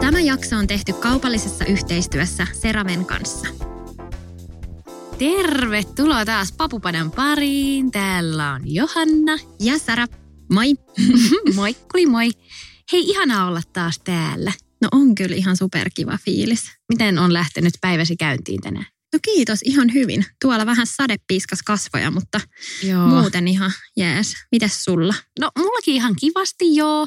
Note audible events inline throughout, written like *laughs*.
Tämä jakso on tehty kaupallisessa yhteistyössä Seraven kanssa. Tervetuloa taas Papupadan pariin. Täällä on Johanna. Ja Sara, moi! *laughs* Moikkuli moi. Hei, ihanaa olla taas täällä. No on kyllä ihan superkiva fiilis. Miten on lähtenyt päiväsi käyntiin tänään? No kiitos, ihan hyvin. Tuolla vähän sade piiskas kasvoja, mutta Joo. muuten ihan jees. Mites sulla? No mullakin ihan kivasti joo,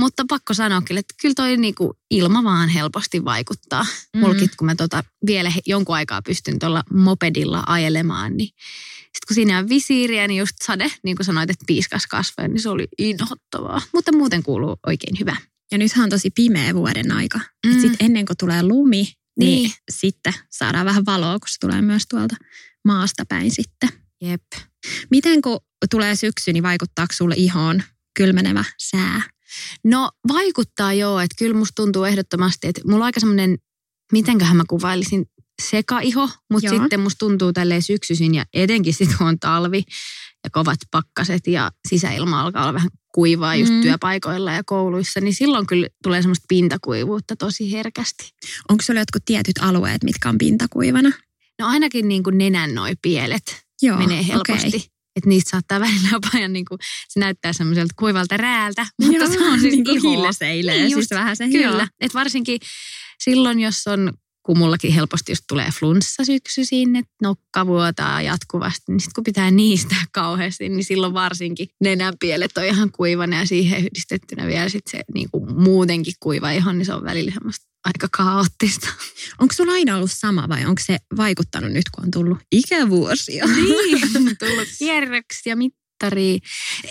mutta pakko sanoa kyllä, että kyllä toi niinku ilma vaan helposti vaikuttaa. Mm. Mulkin, kun mä tota vielä jonkun aikaa pystyn tuolla mopedilla ajelemaan, niin sitten kun siinä on visiiriä, niin just sade, niin kuin sanoit, että piiskas kasvoja, niin se oli inhottavaa. Mutta muuten kuuluu oikein hyvä. Ja nythän on tosi pimeä vuoden aika. Mm. Mm. Sitten ennen kuin tulee lumi, niin, Niin. sitten saadaan vähän valoa, kun se tulee myös tuolta maasta päin sitten. Jep. Miten kun tulee syksy, niin vaikuttaako sulle ihoon kylmenevä sää? No vaikuttaa joo, että kyllä musta tuntuu ehdottomasti, että mulla on aika semmoinen, mitenköhän mä kuvailisin, sekaiho, mutta Joo. sitten musta tuntuu tälleen syksyisin ja etenkin sitten kun on talvi ja kovat pakkaset ja sisäilma alkaa olla vähän kuivaa just Mm. työpaikoilla ja kouluissa, niin silloin kyllä tulee semmoista pintakuivuutta tosi herkästi. Onko sulla jotkut tietyt alueet, mitkä on pintakuivana? No ainakin niin kuin nenän noi pielet Joo, menee helposti. okei. Että niistä saattaa *laughs* välillä jopa ja niin kuin, se näyttää semmoiselta kuivalta rääältä, mutta Joo, se on *laughs* siis niin kuin ihoa. hilleseilee Niin siis just, vähän se, Kyllä, että varsinkin silloin, jos on, kun mullakin helposti just tulee flunssa syksyisin, että nokka vuotaa jatkuvasti, niin sitten kun pitää niistä kauheasti, niin silloin varsinkin nenänpielet on ihan kuivana ja siihen yhdistettynä vielä sit se niin kuin muutenkin kuiva iho, niin se on välillä semmoista aika kaoottista. Onko sulla aina ollut sama vai onko se vaikuttanut nyt, kun on tullut ikävuosia? Niin, *laughs* tullut kierreksi ja mittari.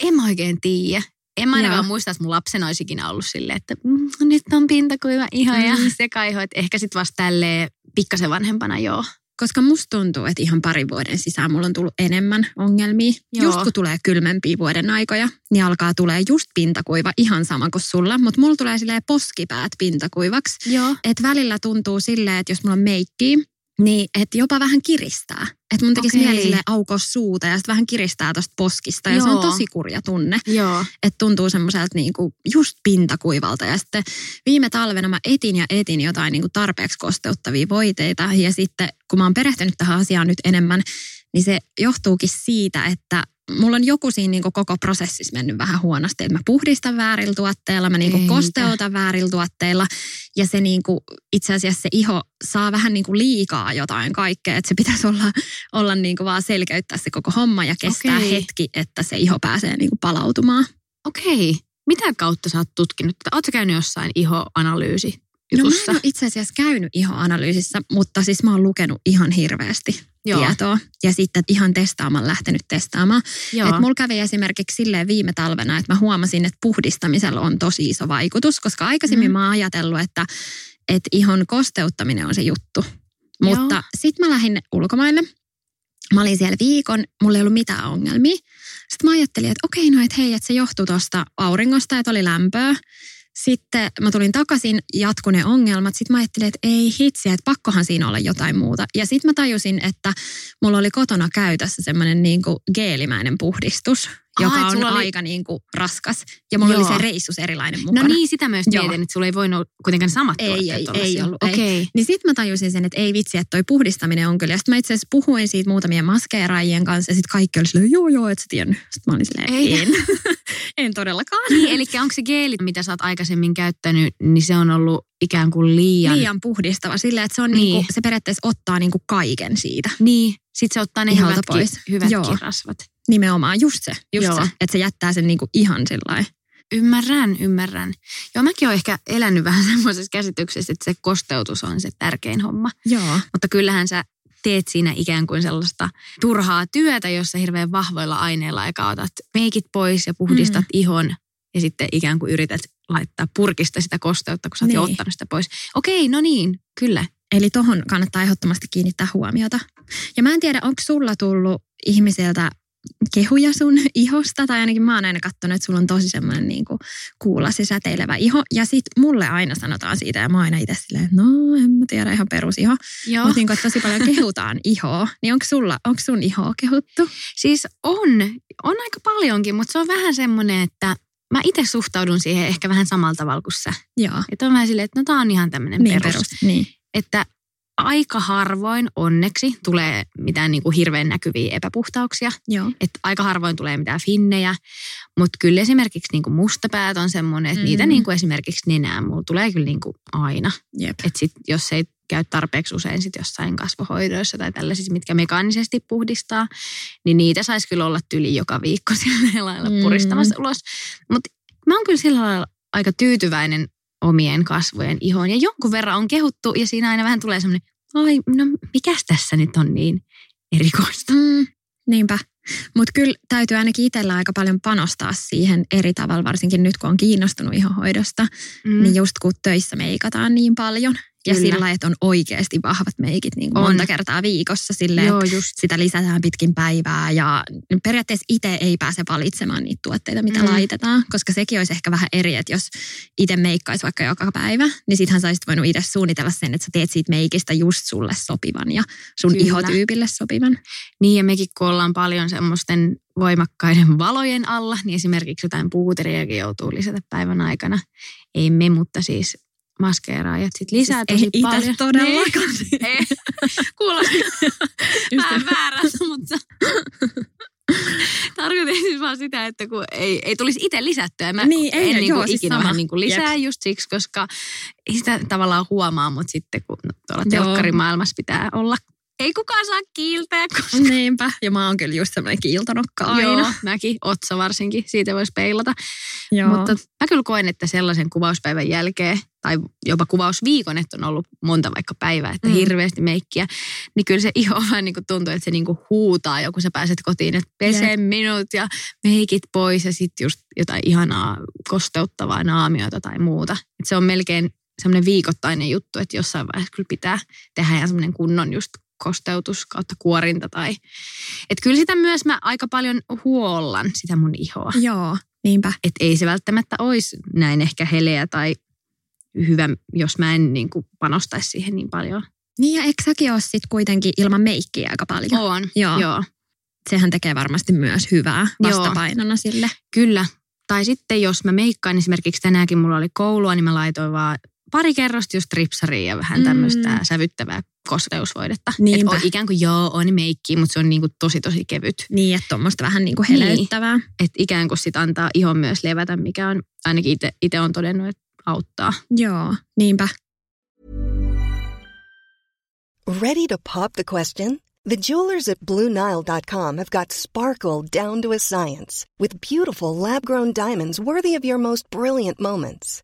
En mä oikein tiedä. En mä ainakaan muista, että mun lapsena olisi ikinä ollut silleen, että mm, nyt on pintakuiva iho ja Mm. sekaiho. Että ehkä sitten vasta tälleen pikkasen vanhempana joo. Koska musta tuntuu, että ihan pari vuoden sisään mulla on tullut enemmän ongelmia. Joo. Just kun tulee kylmempiä vuoden aikoja, niin alkaa tulee just pintakuiva ihan sama kuin sulla. Mutta mulla tulee silleen poskipäät pintakuivaksi. Joo. Et välillä tuntuu silleen, että jos mulla on meikki, niin että jopa vähän kiristää. Että mun tekisi Okei. mieli aukoa suuta ja sitten vähän kiristää tosta poskista. Ja se on Joo. tosi kurja tunne. Joo. että tuntuu semmoiselta niinku just pintakuivalta. Ja sitten viime talvena mä etin ja etin jotain niinku tarpeeksi kosteuttavia voiteita. Ja sitten kun mä oon perehtynyt tähän asiaan nyt enemmän, niin se johtuukin siitä, että mulla on joku siinä niinku koko prosessissa mennyt vähän huonosti. Että mä puhdistan väärillä tuotteilla, mä niinku Eikä. kosteutan väärillä tuotteilla. Ja se niinku, itse asiassa se iho saa vähän niinku liikaa jotain kaikkea. Että se pitäisi olla, olla niinku vaan selkeyttää se koko homma ja kestää Okei. hetki, että se iho pääsee niinku palautumaan. Okei. Mitä kautta sä oot tutkinut? Ootko käynyt jossain ihoanalyysi No mä en ole itse asiassa käynyt ihoanalyysissä, mutta siis mä oon lukenut ihan hirveästi Joo. tietoa. Ja sitten ihan testaamaan lähtenyt testaamaan. Joo. Et mulla kävi esimerkiksi silleen viime talvena, että mä huomasin, että puhdistamisella on tosi iso vaikutus, koska aikaisemmin Mm. mä oon ajatellut, että, että ihon kosteuttaminen on se juttu. Joo. Mutta sitten mä lähdin ulkomaille. Mä olin siellä viikon, mulla ei ollut mitään ongelmia. Sitten mä ajattelin, että okei, no että hei, että se johtui tuosta auringosta, että oli lämpöä. Sitten mä tulin takaisin, jatku ne ongelmat. Sitten mä ajattelin, että ei hitsi, että pakkohan siinä olla jotain muuta. Ja sitten mä tajusin, että mulla oli kotona käytössä semmoinen niin geelimäinen puhdistus, joka et on oli- aika niin kuin raskas. Ja mulla Joo. oli se reissus erilainen mukana. No niin, sitä myös Joo. mietin, että sulla ei voinut kuitenkaan samat Ei, ei, ei ollut, ei. Okei. Niin sitten mä tajusin sen, että ei vitsi, että toi puhdistaminen on kyllä. Sitten mä itse asiassa puhuin siitä muutamien maskeeraajien kanssa ja sitten kaikki oli silleen, joo joo, et sä tiennyt. Sitten mä olin silleen, Ei. en. *laughs* en todellakaan. Niin, eli onko se geeli, mitä sä oot aikaisemmin käyttänyt, niin se on ollut ikään kuin liian... Liian puhdistava silleen, että se, on Niin. niinku, se periaatteessa ottaa niinku kaiken siitä. Niin, sit se ottaa ne Ihalta hyvätkin, pois. hyvätkin Joo. rasvat. Nimenomaan just se, just Joo. se. Että se jättää sen niinku ihan sillä Ymmärrän, ymmärrän. Joo, mäkin olen ehkä elänyt vähän *laughs* semmoisessa käsityksessä, että se kosteutus on se tärkein homma. Joo. Mutta kyllähän sä teet siinä ikään kuin sellaista turhaa työtä, jossa hirveän vahvoilla aineilla eka otat meikit pois ja puhdistat mm. ihon ja sitten ikään kuin yrität laittaa purkista sitä kosteutta, kun sä oot niin. jo ottanut sitä pois. Okei, no niin, kyllä. Eli tohon kannattaa ehdottomasti kiinnittää huomiota. Ja mä en tiedä, onko sulla tullut ihmisiltä kehuja sun ihosta, tai ainakin mä oon aina katsonut, että sulla on tosi semmoinen niin kuin kuulasi säteilevä iho. Ja sit mulle aina sanotaan siitä, ja mä oon aina itse silleen, no en mä tiedä, ihan perusiho. Mutta niin tosi paljon kehutaan *laughs* ihoa. Niin onko sulla, onko sun ihoa kehuttu? Siis on, on aika paljonkin, mutta se on vähän semmoinen, että mä itse suhtaudun siihen ehkä vähän samalla tavalla kuin sä. Joo. Että on vähän silleen, että no tää on ihan tämmöinen Niin, perus. perus. Niin. Että aika harvoin onneksi tulee mitään niin kuin hirveän näkyviä epäpuhtauksia. Joo. Että aika harvoin tulee mitään finnejä, mutta kyllä esimerkiksi niin kuin mustapäät on semmoinen, että mm. niitä niin kuin esimerkiksi nenää mulla tulee kyllä niin kuin aina. Jep. Että sit, jos ei käy tarpeeksi usein sit jossain kasvohoidoissa tai tällaisissa, mitkä mekaanisesti puhdistaa, niin niitä saisi kyllä olla tyli joka viikko *laughs* sillä lailla Mm. puristamassa ulos. Mutta mä oon kyllä sillä lailla aika tyytyväinen omien kasvojen ihoon. Ja jonkun verran on kehuttu ja siinä aina vähän tulee semmoinen, ai no mikäs tässä nyt on niin erikoista. Mm, niinpä. Mutta kyllä täytyy ainakin itsellä aika paljon panostaa siihen eri tavalla, varsinkin nyt kun on kiinnostunut ihohoidosta. Mm. Niin just kun töissä meikataan niin paljon. Ja Kyllä. sillä, että on oikeasti vahvat meikit niin kuin On. monta kertaa viikossa silleen, Joo, että just. sitä lisätään pitkin päivää ja periaatteessa itse ei pääse valitsemaan niitä tuotteita, mitä mm. laitetaan, koska sekin olisi ehkä vähän eri, että jos itse meikkaisi vaikka joka päivä, niin sittenhän sä olisit voinut itse suunnitella sen, että sä teet siitä meikistä just sulle sopivan ja sun Kyllä. ihotyypille sopivan. Niin ja mekin kun ollaan paljon semmoisten voimakkaiden valojen alla, niin esimerkiksi jotain puuteriakin joutuu lisätä päivän aikana. Ei me, mutta siis maskeeraajat sit lisää tosi Siis ei paljon. itse todellakaan. *laughs* Niin. Ei. *laughs* Kuulosti *laughs* vähän väärältä, mutta tarkoitin siis vaan sitä, että kun ei, ei tulisi itse lisättyä. Mä Niin, ei, en niin joo, kuin siis ikinä sama. vähän niin kuin lisää just siksi, koska ei sitä tavallaan huomaa, mutta sitten kun tuolla Joo. telkkarimaailmassa pitää olla, ei kukaan saa kiiltää, koska Niinpä. Ja mä oon kyllä just semmoinen kiiltonokka aina. Joo, mäkin, Otsa varsinkin, siitä voisi peilata. Joo. Mutta mä kyllä koen, että sellaisen kuvauspäivän jälkeen, tai jopa kuvausviikon, että on ollut monta vaikka päivää, että Mm. hirveästi meikkiä, niin kyllä se iho *laughs* vähän niin kuin tuntuu, että se niin kuin huutaa jo, kun sä pääset kotiin, että pese Jep. minut ja meikit pois ja sitten just jotain ihanaa kosteuttavaa naamiota tai muuta. Et se on melkein semmoinen viikoittainen juttu, että jossain vaiheessa kyllä pitää tehdä ihan semmoinen kunnon just kosteutus kautta kuorinta tai... Että kyllä sitä myös mä aika paljon huollan, sitä mun ihoa. Joo, niinpä. Että ei se välttämättä olisi näin ehkä heleä tai hyvä, jos mä en niin kuin panostaisi siihen niin paljon. Niin ja eikö säkin ole sit kuitenkin ilman meikkiä aika paljon? On, Joo. joo. Sehän tekee varmasti myös hyvää Joo. vastapainona sille. Kyllä. Tai sitten jos mä meikkaan, esimerkiksi tänäänkin mulla oli koulua, niin mä laitoin vaan pari kerrosta just tripsaria ja vähän Mm. tämmöistä sävyttävää kosteusvoidetta. Niinpä. Et on ikään kuin joo, on meikki, mutta se on niin kuin tosi tosi kevyt. Niin, että tuommoista vähän niin kuin Niin. heleyttävää. Että ikään kuin sit antaa ihon myös levätä, mikä on ainakin itse on todennut, että auttaa. Joo, niinpä. Ready to pop the question? The jewelers at BlueNile.com have got sparkle down to a science with beautiful lab grown diamonds worthy of your most brilliant moments.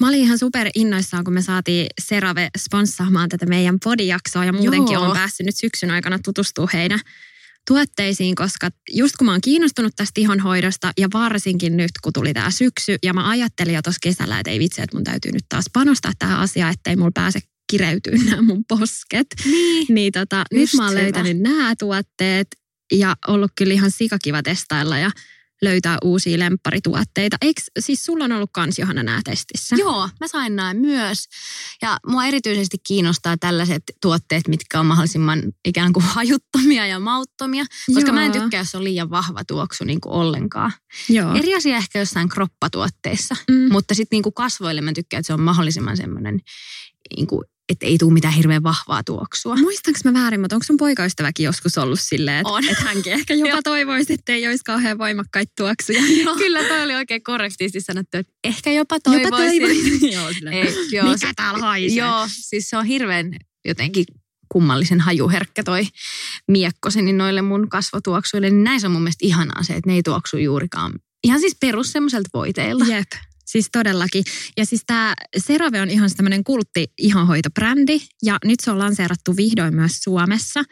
Mä olin ihan super innoissaan, kun me saatiin Serave sponssaamaan tätä meidän podijaksoa ja muutenkin Joo. on päässyt nyt syksyn aikana tutustua heidän tuotteisiin, koska just kun mä oon kiinnostunut tästä ihonhoidosta ja varsinkin nyt, kun tuli tämä syksy ja mä ajattelin jo tuossa kesällä, että ei vitsi, että mun täytyy nyt taas panostaa tähän asiaan, ettei mulla pääse kireytyä *laughs* nämä mun posket. Niin. Niin tota, nyt mä oon löytänyt nämä tuotteet ja ollut kyllä ihan sikakiva testailla ja löytää uusia lempparituotteita. Eikö, siis sulla on ollut kans Johanna nää testissä? Joo, mä sain näin myös. Ja mua erityisesti kiinnostaa tällaiset tuotteet, mitkä on mahdollisimman ikään kuin hajuttomia ja mauttomia. Koska Joo. mä en tykkää, jos on liian vahva tuoksu niin kuin ollenkaan. Joo. Eri asia ehkä jossain kroppatuotteissa. Mm. Mutta sitten niin kasvoille mä tykkään, että se on mahdollisimman semmoinen, niin kuin, että ei tule mitään hirveän vahvaa tuoksua. Muistanko mä väärin, mutta onko sun poikaystäväkin joskus ollut silleen, että On. et hänkin ehkä jopa toivoisi, että ei olisi kauhean voimakkaita tuoksuja? *laughs* Kyllä toi oli oikein korrektisti sanottu, että ehkä jopa toivoisin. Jopa toivoisin. *laughs* Joo, Ei, joo, Mikä täällä haisee? Joo, siis se on hirveän jotenkin kummallisen hajuherkkä toi miekkoseni noille mun kasvotuoksuille. Niin näin se on mun mielestä ihanaa se, että ne ei tuoksu juurikaan. Ihan siis perus semmoiselta voiteilta. Jep. Siis todellakin. Ja siis tämä CeraVe on ihan tämmöinen kultti ihonhoitobrändi ja nyt se on lanseerattu vihdoin myös Suomessa.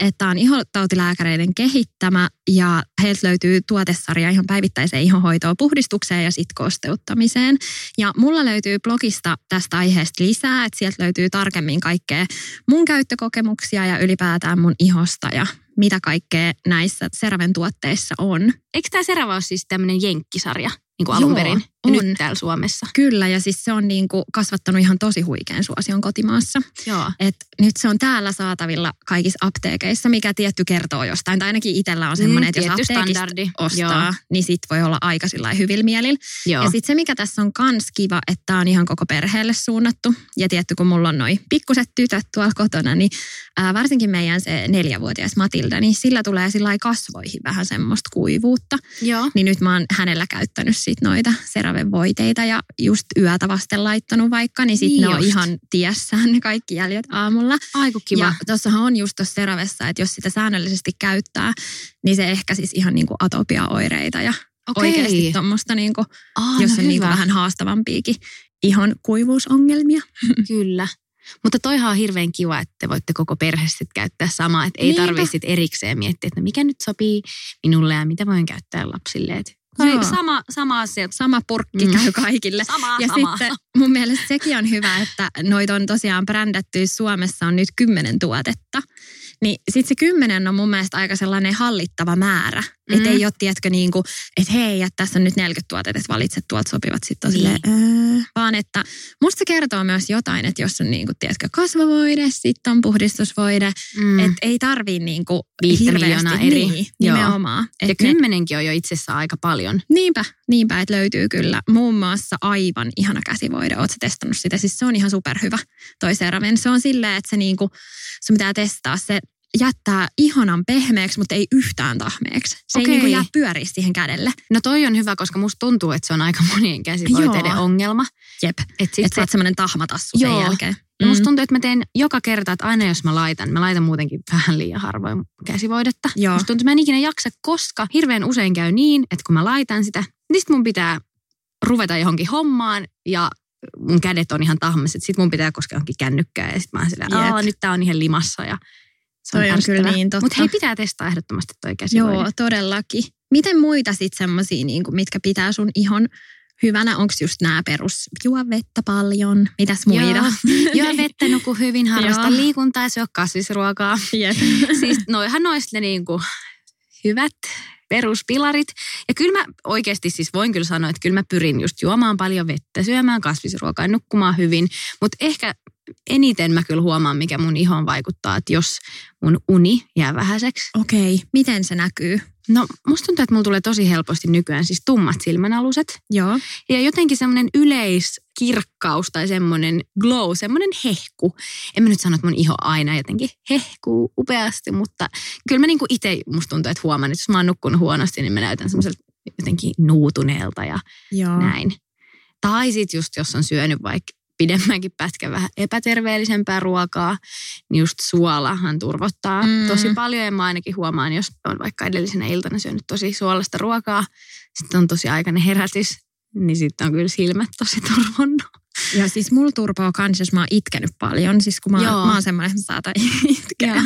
Että on ihotautilääkäreiden kehittämä ja heiltä löytyy tuotesarja ihan päivittäiseen ihonhoitoon, puhdistukseen ja sitten kosteuttamiseen. Ja mulla löytyy blogista tästä aiheesta lisää, että sieltä löytyy tarkemmin kaikkea mun käyttökokemuksia ja ylipäätään mun ihosta ja mitä kaikkea näissä CeraVen tuotteissa on. Eikö tämä Serava ole siis tämmöinen jenkkisarja niin kuin alun Joo, perin? On. nyt täällä Suomessa. Kyllä, ja siis se on niin kuin kasvattanut ihan tosi huikean suosion kotimaassa. Joo. Et nyt se on täällä saatavilla kaikissa apteekeissa, mikä tietty kertoo jostain. Tai ainakin itsellä on semmoinen, Mm, että jos apteekista standardi, ostaa, joo. niin sit voi olla aika sillä hyvillä mielillä. Joo. Ja sitten se, mikä tässä on kans kiva, että on ihan koko perheelle suunnattu. Ja tietty, kun mulla on noin pikkuset tytöt tuolla kotona, niin ää, varsinkin meidän se neljävuotias Matilda, niin sillä tulee sillä kasvoihin vähän semmoista kuivuutta. Joo. Niin nyt mä oon hänellä käyttänyt sit noita CeraVen voiteita ja just yötä vasten laittanut vaikka, niin sit Niin ne on ihan tiessään ne kaikki jäljet aamulla. Aiku kiva. Ja tuossahan on just tuossa CeraVessa, että jos sitä säännöllisesti käyttää, niin se ehkä siis ihan niinku atopiaoireita ja Okei. oikeasti tuommoista, niinku, Aa, jos no on niinku hyvä. vähän haastavampiakin ihon kuivuusongelmia. *laughs* Kyllä. Mutta toihan on hirveän kiva, että te voitte koko perhe sit käyttää samaa. Että ei tarvitse erikseen miettiä, että no mikä nyt sopii minulle ja mitä voin käyttää lapsille. Et Joo. sama, sama asia. Sama purkki Mm. käy kaikille. Sama, Ja sama. sitten mun mielestä sekin on hyvä, että noita on tosiaan brändätty Suomessa on nyt kymmenen tuotetta. Niin sitten se kymmenen on mun mielestä aika sellainen hallittava määrä. Mm. Että ei ole, tiedätkö, niin kuin, että hei, että tässä on nyt 40 tuotetta, että valitset tuolta sopivat sitten Niin. silleen. Vaan että musta se kertoo myös jotain, että jos on niin kuin, tiedätkö, kasvovoide, sitten on puhdistusvoide, Mm. että ei tarvii niin kuin hirveästi. eri. Niin, Joo. nimenomaan. ja ne- kymmenenkin on jo itsessään aika paljon. Niinpä, niinpä, että löytyy kyllä muun muassa aivan ihana käsivoide. Oletko tesannut sitä? Siis se on ihan superhyvä toi CeraVen. Se on silleen, että se niinku, sun pitää testaa. Se jättää ihanan pehmeäksi, mutta ei yhtään tahmeeksi. Se Okei. ei niinku jää pyöriä siihen kädelle. No toi on hyvä, koska musta tuntuu, että se on aika monien käsivoiteiden Joo. ongelma. Jep. Et sit Että sä oot semmoinen tahmatassu sen Joo. jälkeen. Ja Musta tuntuu, että mä teen joka kerta, että aina jos mä laitan, mä laitan muutenkin vähän liian harvoin käsivoidetta. Joo. Musta tuntuu, että mä en ikinä jaksa, koska hirveän usein käy niin, että kun mä laitan sitä, niin sit mun pitää ruveta johonkin hommaan ja mun kädet on ihan tahmaiset. Sit mun pitää koskea johonkin kännykkää ja sit mä oon. Aa, nyt tää on ihan limassa ja se Toi on kyllä ärsyttävää. niin totta. Mutta hei, pitää testaa ehdottomasti toi käsivoide. Joo, todellakin. Miten muita sitten semmoisia, niinku, mitkä pitää sun ihon hyvänä? Onko just nämä perus, juo vettä paljon, mitäs muita? Joo, *laughs* Juo *laughs* vettä, nuku hyvin, harrasta liikuntaa, syö kasvisruokaa. Jep. *laughs* siis noihan olisi ne niinku hyvät peruspilarit. Ja kyllä mä oikeasti siis voin kyllä sanoa, että kyllä mä pyrin just juomaan paljon vettä, syömään kasvisruokaa, nukkumaan hyvin. Mutta ehkä eniten mä kyllä huomaan, mikä mun ihoon vaikuttaa, että jos mun uni jää vähäiseksi. Okei, miten se näkyy? No musta tuntuu, että mulla tulee tosi helposti nykyään siis tummat silmänaluset. Joo. Ja jotenkin semmoinen yleiskirkkaus tai semmoinen glow, semmoinen hehku. En mä nyt sano, että mun iho aina jotenkin hehkuu upeasti, mutta kyllä mä niinku itse musta tuntuu, että huomaan, että jos mä oon nukkunut huonosti, niin mä näytän semmoiselta jotenkin nuutuneelta ja Joo. näin. Tai sitten just jos on syönyt vaikka pidemmänkin pätkän vähän epäterveellisempää ruokaa, niin just suolahan turvottaa Mm. mm. tosi paljon. Ja mä ainakin huomaan, jos on vaikka edellisenä iltana syönyt tosi suolasta ruokaa, sitten on tosi aikainen herätys, niin sitten on kyllä silmät tosi turvonnut. Ja siis mulla turpoo kans, jos mä oon itkenyt paljon. Siis kun mä, Joo. mä oon semmoinen, että mä saatan *laughs* itkeä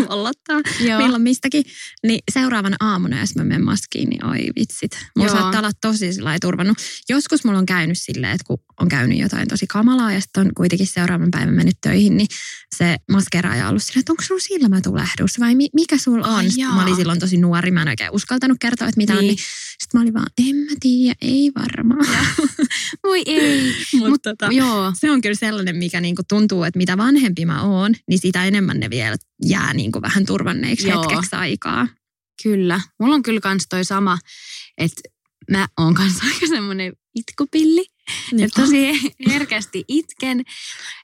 Joo. milloin mistäkin. Niin seuraavana aamuna, jos mä menen maskiin, niin oi vitsit. Mulla Joo. saattaa olla tosi sillä lailla turvannut. Joskus mulla on käynyt silleen, että kun on käynyt jotain tosi kamalaa ja sitten on kuitenkin seuraavan päivän mennyt töihin, niin se maskeraaja ollut silleen, että onko sulla silmätulehdus vai mi- mikä sulla on? Ai mä olin silloin tosi nuori, mä en oikein uskaltanut kertoa, että mitä on. Niin. Niin sitten mä olin vaan, en mä tiedä, ei varmaan. *laughs* Voi ei. Mut Mut, tota, joo. se on kyllä sellainen, mikä niinku tuntuu, että mitä vanhempi mä oon, niin sitä enemmän ne vielä jää niinku vähän turvanneiksi Joo. hetkeksi aikaa. Kyllä. Mulla on kyllä kans toi sama, että mä oon kanssa *laughs* aika semmoinen itkupilli. Niin. Että tosi herkästi itken.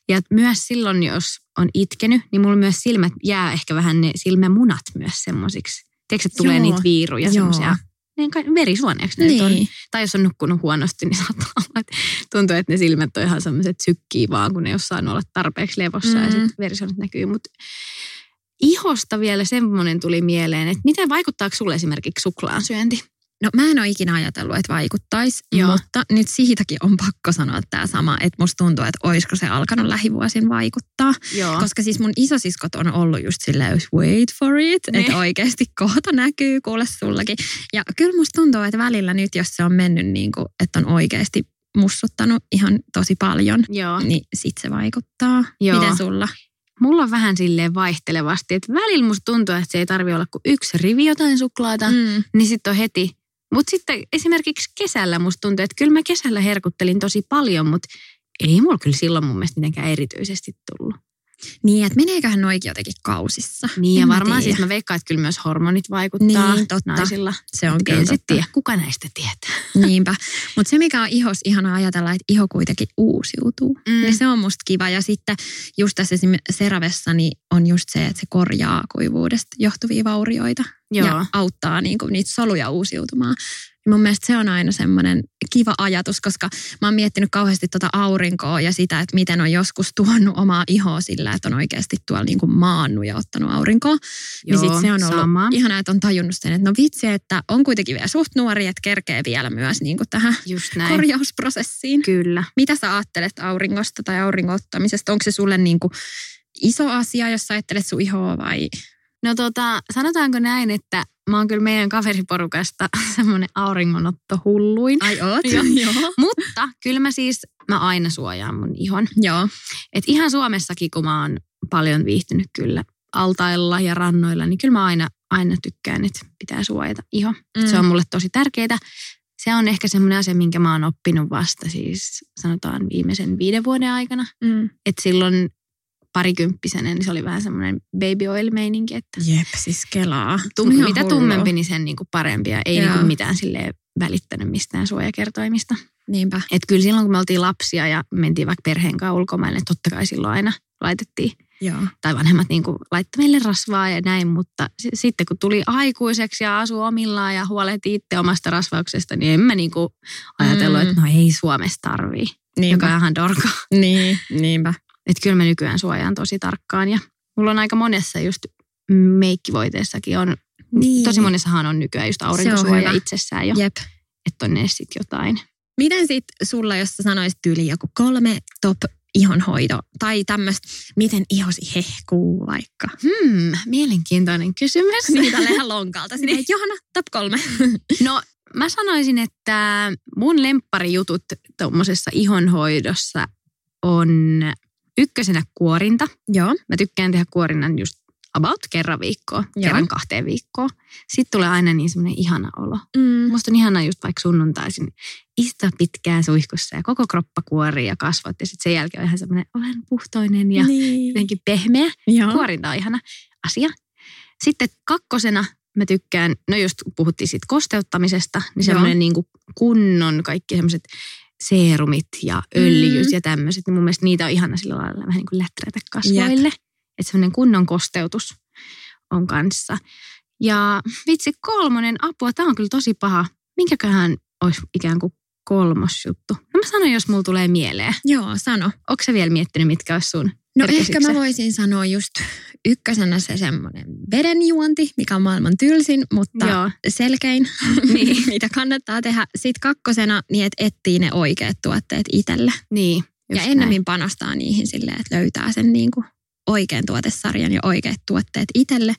Ja myös silloin, jos on itkenyt, niin mulla myös silmät jää ehkä vähän ne silmämunat myös semmosiksi. Tiedätkö, että tulee Joo. niitä viiruja, semmoisia niin kai verisuoneeksi ne nyt on. Niin. Tai jos on nukkunut huonosti, niin saattaa olla, että tuntuu, että ne silmät on ihan semmoiset sykkii vaan, kun ne ei ole saanut olla tarpeeksi levossa mm. ja sitten verisuonet näkyy. Mutta ihosta vielä semmoinen tuli mieleen, että miten vaikuttaako sulle esimerkiksi suklaan syönti? No mä en ole ikinä ajatellut, että vaikuttaisi, Joo. mutta nyt siitäkin on pakko sanoa tämä sama, että musta tuntuu, että olisiko se alkanut lähivuosin vaikuttaa. Joo. Koska siis mun isosiskot on ollut just silleen, wait for it, Niin. että oikeasti kohta näkyy, kuule sullakin. Ja kyllä musta tuntuu, että välillä nyt, jos se on mennyt niin kuin, että on oikeasti mussuttanut ihan tosi paljon, Joo. niin sit se vaikuttaa. Joo. Miten sulla? Mulla on vähän silleen vaihtelevasti, että välillä musta tuntuu, että se ei tarvi olla kuin yksi rivi jotain suklaata. Mm. niin sitten on heti. Mutta sitten esimerkiksi kesällä musta tuntuu, että kyllä mä kesällä herkuttelin tosi paljon, mutta ei mulla kyllä silloin mun mielestä mitenkään erityisesti tullut. Niin, että meneeköhän noikin jotenkin kausissa? Niin ja varmaan tiedä. siis mä veikkaan, että kyllä myös hormonit vaikuttaa Niin, totta. naisilla. Se on Mut kyllä totta. tiedä, kuka näistä tietää. Niinpä. Mutta se, mikä on ihos ihana ajatella, että iho kuitenkin uusiutuu. Mm. Niin se on musta kiva. Ja sitten just tässä esim. Seravessa niin on just se, että se korjaa kuivuudesta johtuvia vaurioita. Joo. Ja auttaa niinku niitä soluja uusiutumaan. Ja mun mielestä se on aina semmoinen kiva ajatus, koska mä oon miettinyt kauheasti tuota aurinkoa ja sitä, että miten on joskus tuonut omaa ihoa sillä, että on oikeasti tuolla niinku maannut ja ottanut aurinkoa. niin Joo, sit se on ollut sama. ihanaa, että on tajunnut sen, että no vitsi, että on kuitenkin vielä suht nuori, että kerkee vielä myös niinku tähän Just näin. korjausprosessiin. Kyllä. Mitä sä ajattelet auringosta tai auringon ottamisesta? Onko se sulle niinku iso asia, jos sä ajattelet sun ihoa vai? No tota, sanotaanko näin, että mä oon kyllä meidän kaveriporukasta *laughs* semmoinen auringonotto hulluin. Ai oot? Joo. *laughs* Joo. Mutta kyllä mä siis, mä aina suojaan mun ihon. Joo. Et ihan Suomessakin, kun mä oon paljon viihtynyt kyllä altailla ja rannoilla, niin kyllä mä aina, aina tykkään, että pitää suojata iho. Mm. Se on mulle tosi tärkeää. Se on ehkä semmoinen asia, minkä mä oon oppinut vasta siis sanotaan viimeisen viiden vuoden aikana. Mm. Että silloin parikymppisenä, niin se oli vähän semmoinen baby oil meininki, että Jep, siis kelaa. tum, mitä hullua. tummempi, niin sen niinku parempi. Ja ei Joo. niinku mitään silleen välittänyt mistään suojakertoimista. Niinpä. Et kyllä silloin, kun me oltiin lapsia ja mentiin vaikka perheen kanssa ulkomaille, niin totta kai silloin aina laitettiin. Joo. Tai vanhemmat niin laittoi meille rasvaa ja näin, mutta s- sitten kun tuli aikuiseksi ja asui omillaan ja huolehti itse omasta rasvauksesta, niin en mä niin kuin ajatellut, Mm. että no ei Suomessa tarvii, joka on Niinpä. ihan dorka. Niin, niinpä. Että kyllä mä nykyään suojaan tosi tarkkaan ja mulla on aika monessa just meikkivoiteessakin on, Niin. tosi monessahan on nykyään just aurinkosuoja itsessään jo, Jep. että on edes sit jotain. Miten sit sulla, jos sä sanoisit yli joku kolme top ihonhoito tai tämmöistä, miten ihosi hehkuu vaikka? Hmm, mielenkiintoinen kysymys. *laughs* Niin tälleen lonkalta. Sinne, *laughs* Niin. Johanna, top kolme. *laughs* No mä sanoisin, että mun lempparijutut tuommoisessa ihonhoidossa on ykkösenä kuorinta. Joo. Mä tykkään tehdä kuorinnan just about kerran viikkoa, Joo. kerran kahteen viikkoon. Sitten tulee aina niin semmoinen ihana olo. Mm. Musta on ihana just vaikka sunnuntaisin istua pitkään suihkussa ja koko kroppa kuorii ja kasvot. Ja sitten sen jälkeen on ihan semmoinen, olen puhtoinen ja niin. jotenkin pehmeä. Joo. Kuorinta on ihana asia. Sitten kakkosena mä tykkään, no just puhuttiin siitä kosteuttamisesta, niin semmoinen niin kuin kunnon kaikki semmoiset seerumit ja öljyt Mm. ja tämmöiset. Niin mun mielestä niitä on ihana sillä lailla vähän niin kuin läträtä kasvoille. Että semmoinen kunnon kosteutus on kanssa. Ja vitsi kolmonen apua, tämä on kyllä tosi paha. Minkäköhän olisi ikään kuin kolmos juttu? No mä sanon, jos mulla tulee mieleen. Joo, sano. Onko sä vielä miettinyt, mitkä olisi sun No ehkä mä voisin sanoa just ykkösenä se semmoinen vedenjuonti, mikä on maailman tylsin, mutta Joo. selkein, *laughs* Niin. mitä kannattaa tehdä. Sitten kakkosena, niin että etsii ne oikeat tuotteet itselle. Niin. ja ennemmin panostaa niihin silleen, että löytää sen niin kuin oikean tuotesarjan ja oikeat tuotteet itselle.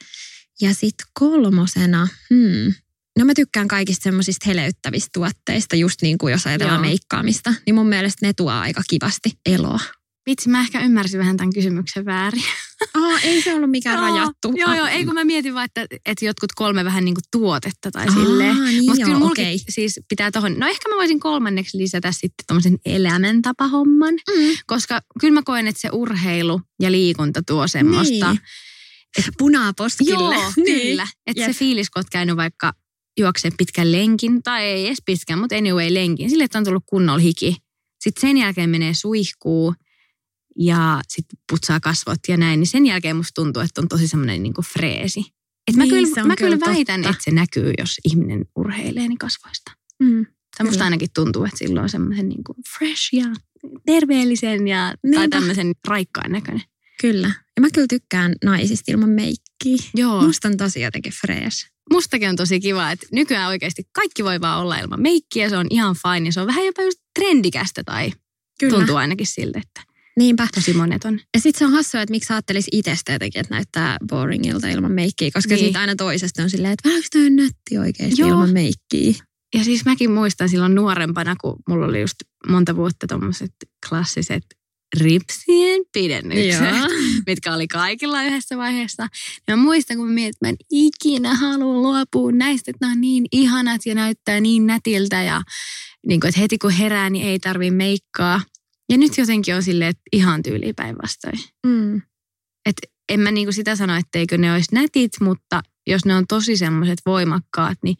Ja sitten kolmosena, hmm, no mä tykkään kaikista semmoisista heleyttävistä tuotteista, just niin kuin jos ajatellaan Joo. meikkaamista, niin mun mielestä ne tuo aika kivasti eloa. Vitsi, mä ehkä ymmärsin vähän tämän kysymyksen väärin. Oh, ei se ollut mikään Joo, rajattu. Joo, joo, ei kun mä mietin vaan, että, että jotkut kolme vähän niin kuin tuotetta tai Aa, silleen. niin Mutta kyllä mulki okei. siis pitää tohon, no ehkä mä voisin kolmanneksi lisätä sitten tommosen elämäntapahomman, Mm. koska kyllä mä koen, että se urheilu ja liikunta tuo semmoista. Niin. Punaa poskille. Joo, Niin. kyllä. Että se Jep. fiilis, kun oot käynyt vaikka juoksee pitkän lenkin, tai ei edes pitkän, mutta anyway lenkin, sille, että on tullut kunnolla hiki. Sitten sen jälkeen menee suihkuu ja sitten putsaa kasvot ja näin, niin sen jälkeen musta tuntuu, että on tosi semmoinen niinku freesi. Et mä Niin, kyllä, mä kyllä väitän, että se näkyy, jos ihminen urheilee niin kasvoista. Mm. Tai musta ainakin tuntuu, että silloin on semmoisen niinku fresh ja terveellisen ja, tai tämmöisen raikkaan näköinen. Kyllä. Ja mä kyllä tykkään naisista ilman meikkiä. Joo. Musta on tosi jotenkin fresh. mustakin on tosi kiva, että nykyään oikeasti kaikki voi vaan olla ilman meikkiä, se on ihan fine ja se on vähän jopa just trendikästä tai Kyllä. tuntuu ainakin siltä, että Niinpä. tosi monet on. Ja sit se on hassua, että miksi ajattelisi itsestä jotenkin, että näyttää boringilta ilman meikkiä, koska Niin. siitä aina toisesta on silleen, että vähän toi on nätti oikeasti Joo. ilman meikkiä. Ja siis mäkin muistan silloin nuorempana, kun mulla oli just monta vuotta tommoset klassiset ripsien pidennykset, Joo. *laughs* mitkä oli kaikilla yhdessä vaiheessa. Ja mä muistan, kun mä mietin, että mä en ikinä halua luopua näistä, että nämä on niin ihanat ja näyttää niin nätiltä ja niin kuin, että heti kun herää, niin ei tarvii meikkaa. Ja nyt jotenkin on silleen, että ihan tyyliin päinvastoin. Mm. Et en mä niinku sitä sano, etteikö ne olisi nätit, mutta jos ne on tosi semmoiset voimakkaat, niin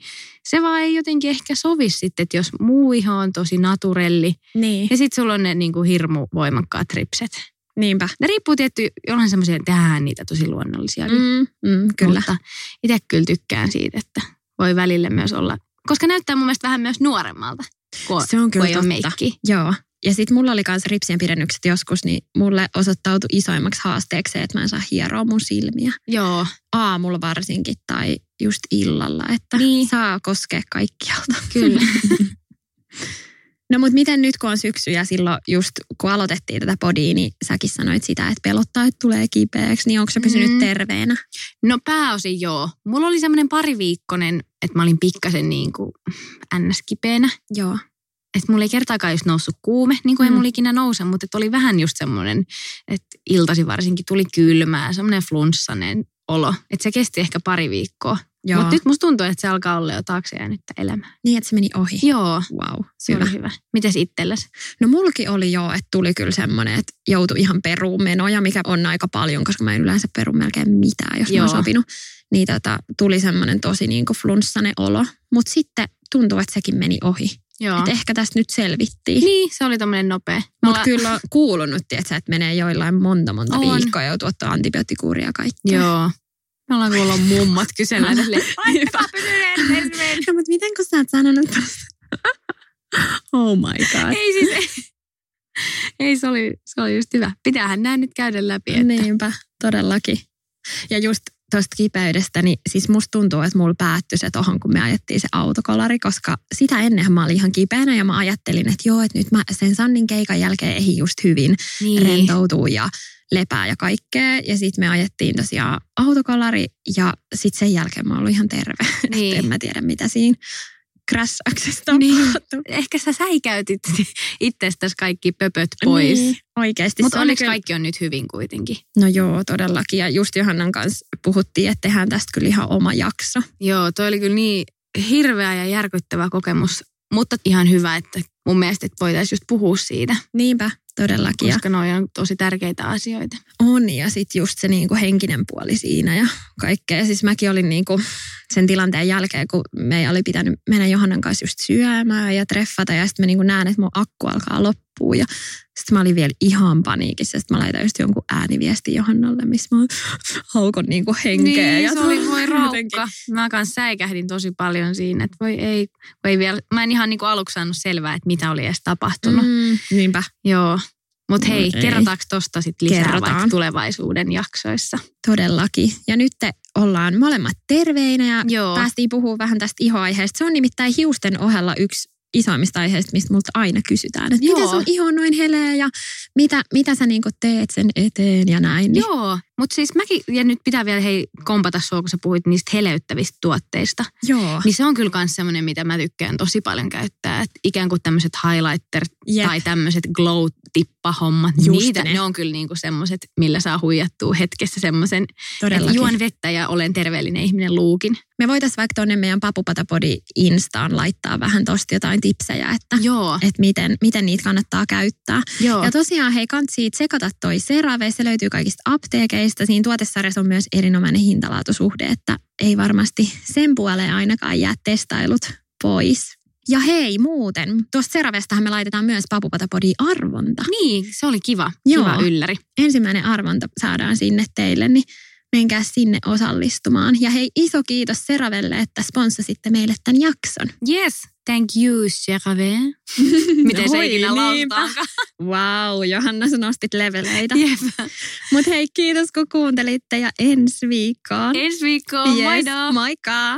se vaan ei jotenkin ehkä sovi sitten, että jos muu iho on tosi naturelli Niin. ja sitten sulla on ne niinku hirmu voimakkaat ripset. Niinpä. Ne riippuu tietty, jollain semmoisia, tehdään niitä tosi luonnollisia. Mm, mm, kyllä. Mutta itse kyllä tykkään siitä, että voi välillä myös olla, koska näyttää mun mielestä vähän myös nuoremmalta, kun, Se on kun kyllä ole totta. meikki. Joo. Ja sitten mulla oli myös ripsien pidennykset joskus, niin mulle osoittautui isoimmaksi haasteeksi se, että mä en saa hieroa mun silmiä. Joo, Aamulla varsinkin tai just illalla, että Niin. saa koskea kaikkialta. kyllä. *laughs* No mutta miten nyt kun on syksy ja silloin just kun aloitettiin tätä podia, niin säkin sanoit sitä, että pelottaa, että tulee kipeäksi, niin onko se pysynyt Mm. terveenä? No pääosin joo. Mulla oli semmoinen pariviikkoinen, että mä olin pikkasen niin kuin ns-kipeänä. Joo. Että mulla ei kertaakaan just noussut kuume, niin kuin ei Mm. mulla ikinä nouse, mutta että oli vähän just semmoinen, että iltasi varsinkin tuli kylmää, semmoinen flunssainen olo. Että se kesti ehkä pari viikkoa. Joo. Mutta nyt musta tuntuu, että se alkaa olla jo taakse jäänyttä elämää. Niin, että se meni ohi. Joo, Wow, se hyvä. oli hyvä. Mites itselläs? No mulki oli jo, että tuli kyllä semmoinen, että joutui ihan peruun menoja, mikä on aika paljon, koska mä en yleensä peru melkein mitään, jos Joo. mä Joo. oon sopinut. Niin tota, tuli semmoinen tosi niin kuin olo. Mutta sitten tuntuu, että sekin meni ohi. Joo. Et ehkä tästä nyt selvittiin. Niin, se oli tämmöinen nopea. Mutta Mulla- kyllä on kuulunut, tietsä, että menee joillain monta monta On. viikkoa ja joutuu ottaa antibioottikuuria ja kaikkea. Joo. Me ollaan kuullut mummat kysellä silleen, "Laittakaa pysyneet terveen." No, mutta miten kun sä oot sanonut? Oh my god. Ei siis, ei, *laughs* ei se, oli, se oli just hyvä. Pitäähän nämä nyt käydä läpi. Että, Niinpä, todellakin. Ja just tuosta kipeydestä, niin siis musta tuntuu, että mulla päättyi se tohon, kun me ajettiin se autokolari, koska sitä ennenhän mä olin ihan kipeänä ja mä ajattelin, että joo, että nyt mä sen Sannin keikan jälkeen ehdin just hyvin niin. rentoutuu ja lepää ja kaikkea. Ja sitten me ajettiin tosiaan autokolari ja sitten sen jälkeen mä oon ollut ihan terve. *laughs* Niin. en mä tiedä, mitä siinä crashauksesta Niin. tapahtui. Ehkä sä säikäytit *laughs* itsestäsi kaikki pöpöt pois. Niin, oikeasti. Mutta onneksi kyllä- kaikki on nyt hyvin kuitenkin. No joo, todellakin. Ja just Johannan kanssa puhuttiin, että tehdään tästä kyllä ihan oma jakso. Joo, toi oli kyllä niin hirveä ja järkyttävä kokemus. Mutta ihan hyvä, että mun mielestä että voitaisiin just puhua siitä, Niinpä, todellakin. Koska noi on tosi tärkeitä asioita. on, ja sitten just se niinku henkinen puoli siinä ja kaikkea. Siis mäkin olin niinku sen tilanteen jälkeen, kun meidän oli pitänyt mennä Johannan kanssa just syömään ja treffata. Ja sitten mä niinku näen, että mun akku alkaa loppua. Ja sitten mä olin vielä ihan paniikissa. Sitten mä laitan just jonkun ääniviestin Johannalle, missä mä haukon niinku henkeä. Niin, ja se oli voi jotenkin- raukka. Mä kanssa säikähdin tosi paljon siinä, että voi ei, ei vielä, mä en ihan niinku aluksi saanut selvää, että mitä oli edes tapahtunut. Mm. Niinpä, Joo. Mutta No hei, ei. kerrotaanko tosta sit lisää Kerrotaan. vaikka tulevaisuuden jaksoissa? todellakin. Ja nyt te ollaan molemmat terveinä ja Joo. päästiin puhumaan vähän tästä ihoaiheesta. Se on nimittäin hiusten ohella yksi isoimmista aiheista, mistä multa aina kysytään, että miten sun iho on noin heleä ja mitä, mitä sä niinku teet sen eteen ja näin. Niin. Joo, mutta siis mäkin, ja nyt pitää vielä hei kompata sua, kun sä puhuit niistä heleyttävistä tuotteista. Joo. Niin se on kyllä myös semmoinen, mitä mä tykkään tosi paljon käyttää. Et ikään kuin tämmöiset highlighter Jep. tai tämmöiset glow-tippahommat. Just Niitä, ne. ne. on kyllä niinku semmoiset, millä saa huijattua hetkessä semmoisen, että juon vettä ja olen terveellinen ihminen luukin. Me voitaisiin vaikka tuonne meidän Papupatapodi Instaan laittaa vähän tosta jotain tipsejä, että, Joo, että miten, miten niitä kannattaa käyttää. joo. Ja tosiaan hei, kansi tsekata toi CeraVe, se löytyy kaikista apteekeista. Siinä tuotesarjassa on myös erinomainen hintalaatusuhde, että ei varmasti sen puoleen ainakaan jää testailut pois. Ja hei muuten, tuosta CeraVestahan me laitetaan myös Papupatapodi arvonta. Niin, se oli kiva, Joo. kiva ylläri. Ensimmäinen arvonta saadaan sinne teille, niin menkää sinne osallistumaan. Ja hei, iso kiitos Seravelle, että sponssasitte meille tämän jakson. Yes, thank you, CeraVe. *laughs* Miten se ikinä lausutaankaan. *laughs* Wow, Johanna, sä nostit leveleitä. Jep. Mutta hei, kiitos kun kuuntelitte ja ensi viikkoon. Ensi viikkoon, Yes, moido! Moikka!